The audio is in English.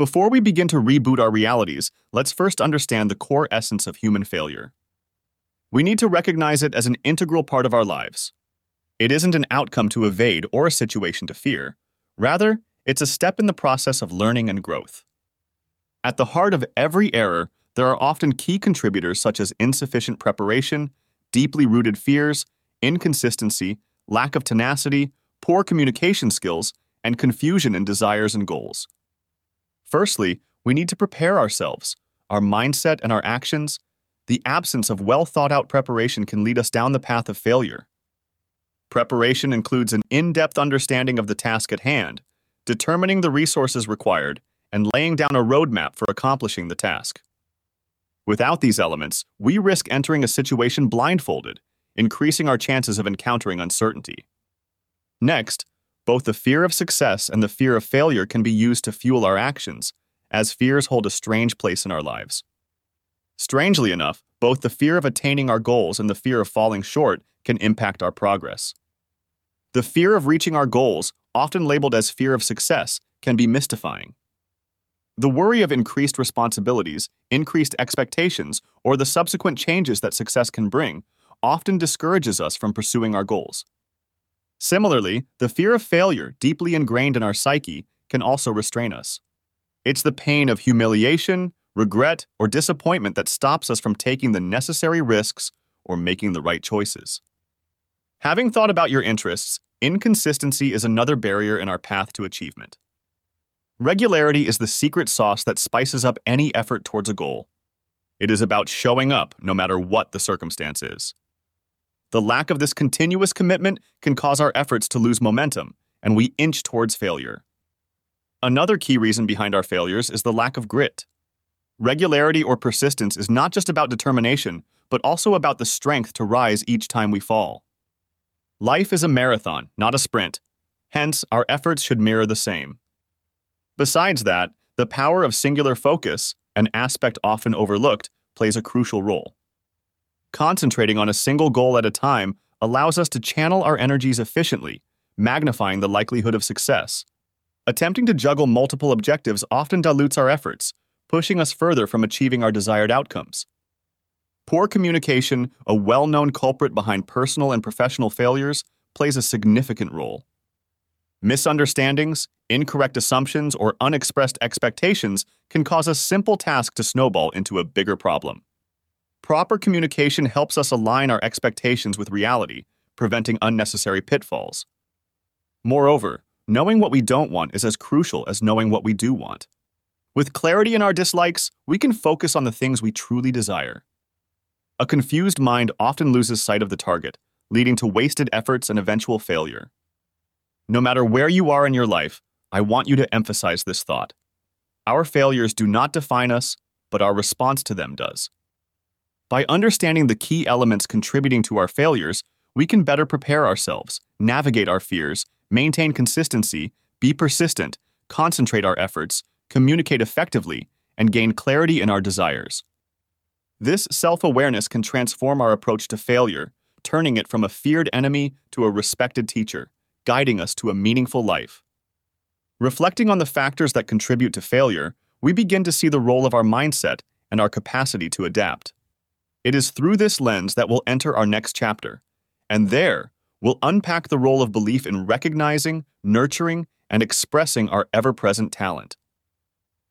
Before we begin to reboot our realities, let's first understand the core essence of human failure. We need to recognize it as an integral part of our lives. It isn't an outcome to evade or a situation to fear. Rather, it's a step in the process of learning and growth. At the heart of every error, there are often key contributors such as insufficient preparation, deeply rooted fears, inconsistency, lack of tenacity, poor communication skills, and confusion in desires and goals. Firstly, we need to prepare ourselves, our mindset and our actions. The absence of well thought out preparation can lead us down the path of failure. Preparation includes an in depth understanding of the task at hand, determining the resources required, and laying down a roadmap for accomplishing the task. Without these elements, we risk entering a situation blindfolded, increasing our chances of encountering uncertainty. Next, both the fear of success and the fear of failure can be used to fuel our actions, as fears hold a strange place in our lives. Strangely enough, both the fear of attaining our goals and the fear of falling short can impact our progress. The fear of reaching our goals, often labeled as fear of success, can be mystifying. The worry of increased responsibilities, increased expectations, or the subsequent changes that success can bring often discourages us from pursuing our goals. Similarly, the fear of failure, deeply ingrained in our psyche, can also restrain us. It's the pain of humiliation, regret, or disappointment that stops us from taking the necessary risks or making the right choices. Having thought about your interests, inconsistency is another barrier in our path to achievement. Regularity is the secret sauce that spices up any effort towards a goal. It is about showing up no matter what the circumstance is. The lack of this continuous commitment can cause our efforts to lose momentum, and we inch towards failure. Another key reason behind our failures is the lack of grit. Regularity or persistence is not just about determination, but also about the strength to rise each time we fall. Life is a marathon, not a sprint. Hence, our efforts should mirror the same. Besides that, the power of singular focus, an aspect often overlooked, plays a crucial role. Concentrating on a single goal at a time allows us to channel our energies efficiently, magnifying the likelihood of success. Attempting to juggle multiple objectives often dilutes our efforts, pushing us further from achieving our desired outcomes. Poor communication, a well known culprit behind personal and professional failures, plays a significant role. Misunderstandings, incorrect assumptions, or unexpressed expectations can cause a simple task to snowball into a bigger problem. Proper communication helps us align our expectations with reality, preventing unnecessary pitfalls. Moreover, knowing what we don't want is as crucial as knowing what we do want. With clarity in our dislikes, we can focus on the things we truly desire. A confused mind often loses sight of the target, leading to wasted efforts and eventual failure. No matter where you are in your life, I want you to emphasize this thought. Our failures do not define us, but our response to them does. By understanding the key elements contributing to our failures, we can better prepare ourselves, navigate our fears, maintain consistency, be persistent, concentrate our efforts, communicate effectively, and gain clarity in our desires. This self awareness can transform our approach to failure, turning it from a feared enemy to a respected teacher, guiding us to a meaningful life. Reflecting on the factors that contribute to failure, we begin to see the role of our mindset and our capacity to adapt. It is through this lens that we'll enter our next chapter, and there we'll unpack the role of belief in recognizing, nurturing, and expressing our ever present talent.